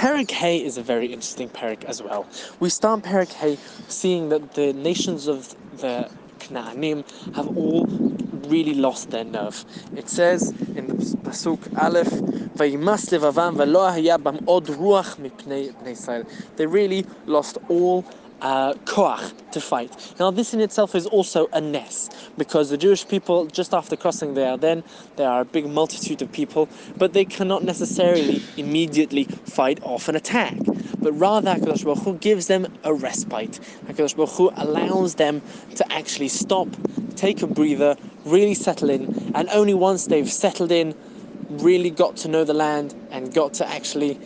Parak Hay is a very interesting parak as well. We start Parak Hay seeing that the nations of the Knaanim have all really lost their nerve. It says in the pasuk Aleph, levavam v'lo ruach mipnei They really lost all uh, koach to fight. Now, this in itself is also a ness because the Jewish people, just after crossing there, then there are a big multitude of people, but they cannot necessarily immediately fight off an attack. But rather, Hakadosh Baruch Hu gives them a respite. Hakadosh Baruch Hu allows them to actually stop, take a breather, really settle in, and only once they've settled in, really got to know the land, and got to actually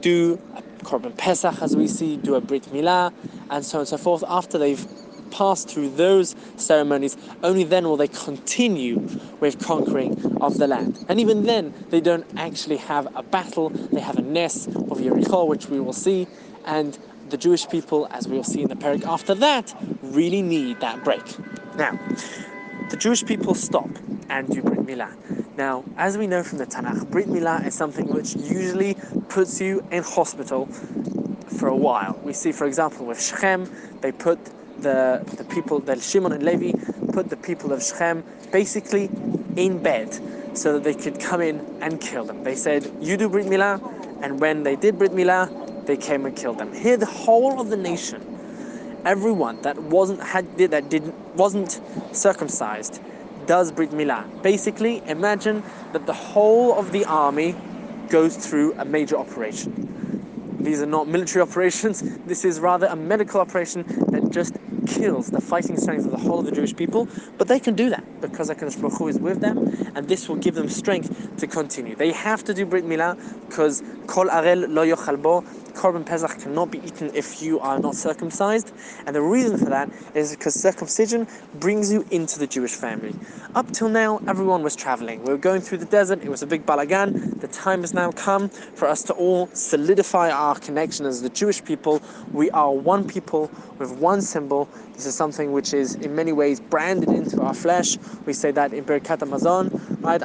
do Korban Pesach, as we see, do a Brit Milah, and so on and so forth. After they've passed through those ceremonies, only then will they continue with conquering of the land. And even then, they don't actually have a battle, they have a ness of Yericho, which we will see, and the Jewish people, as we will see in the Perik after that, really need that break. Now, the Jewish people stop and do Brit Milah. Now, as we know from the Tanakh, Brit Milah is something which usually puts you in hospital for a while. We see, for example, with Shechem, they put the, the people, the Shimon and Levi, put the people of Shechem basically in bed so that they could come in and kill them. They said, You do Brit Milah, and when they did Brit Milah, they came and killed them. Here, the whole of the nation, everyone that wasn't had that didn't wasn't circumcised does Brit Milah. Basically, imagine that the whole of the army goes through a major operation. These are not military operations, this is rather a medical operation that just kills the fighting strength of the whole of the Jewish people, but they can do that because HaKadosh Baruch Hu is with them, and this will give them strength to continue. They have to do Brit Milah because Kol Arel lo yochal bo, Korban Pesach cannot be eaten if you are not circumcised, and the reason for that is because circumcision brings you into the Jewish family. Up till now, everyone was traveling. We were going through the desert, it was a big balagan. The time has now come for us to all solidify our connection as the Jewish people. We are one people with one symbol. This is something which is in many ways branded into our flesh. We say that in Birkat Hamazon, right?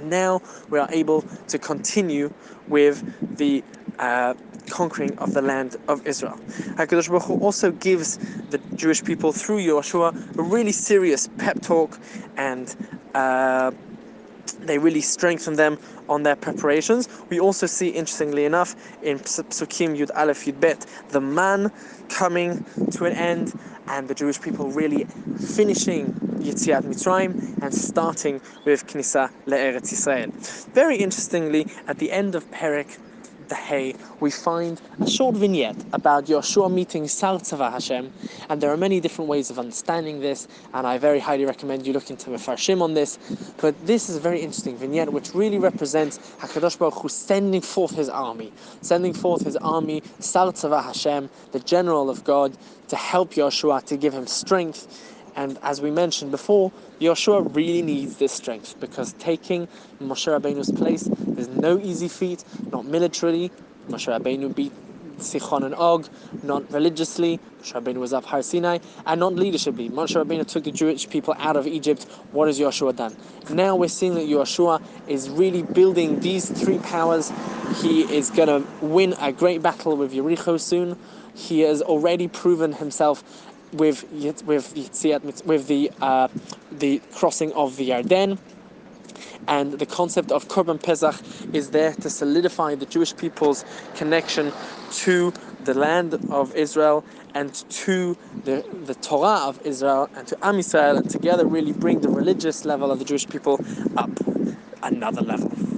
And now we are able to continue with the uh, conquering of the land of Israel. HaKadosh Baruch Hu also gives the Jewish people through Yehoshua a really serious pep talk and uh, they really strengthen them on their preparations. We also see, interestingly enough, in Psukim Yud Aleph Yud Bet, the man coming to an end and the Jewish people really finishing Yetziat Mitzrayim and starting with Knisa Le'eretz Yisrael. Very interestingly, at the end of Perik the Hay, we find a short vignette about Yoshua meeting Sar Tzava Hashem, and there are many different ways of understanding this, and I very highly recommend you look into Mefarshim on this. But this is a very interesting vignette which really represents Hakadosh Baruch Hu sending forth his army, sending forth his army, Sar Tzava Hashem, the general of God, to help Yoshua, to give him strength and as we mentioned before, Yoshua really needs this strength because taking Moshe Rabbeinu's place is no easy feat, not militarily. Moshe Rabbeinu beat Sichon and Og, not religiously. Moshe Rabbeinu was up Har Sinai, and not leadershiply. Moshe Rabbeinu took the Jewish people out of Egypt. What has Yoshua done? Now we're seeing that Yoshua is really building these three powers. He is going to win a great battle with Yericho soon. He has already proven himself with with with the uh, the crossing of the Yarden. And the concept of Korban Pesach is there to solidify the Jewish people's connection to the land of Israel and to the, the Torah of Israel and to Am Yisrael, and together really bring the religious level of the Jewish people up another level.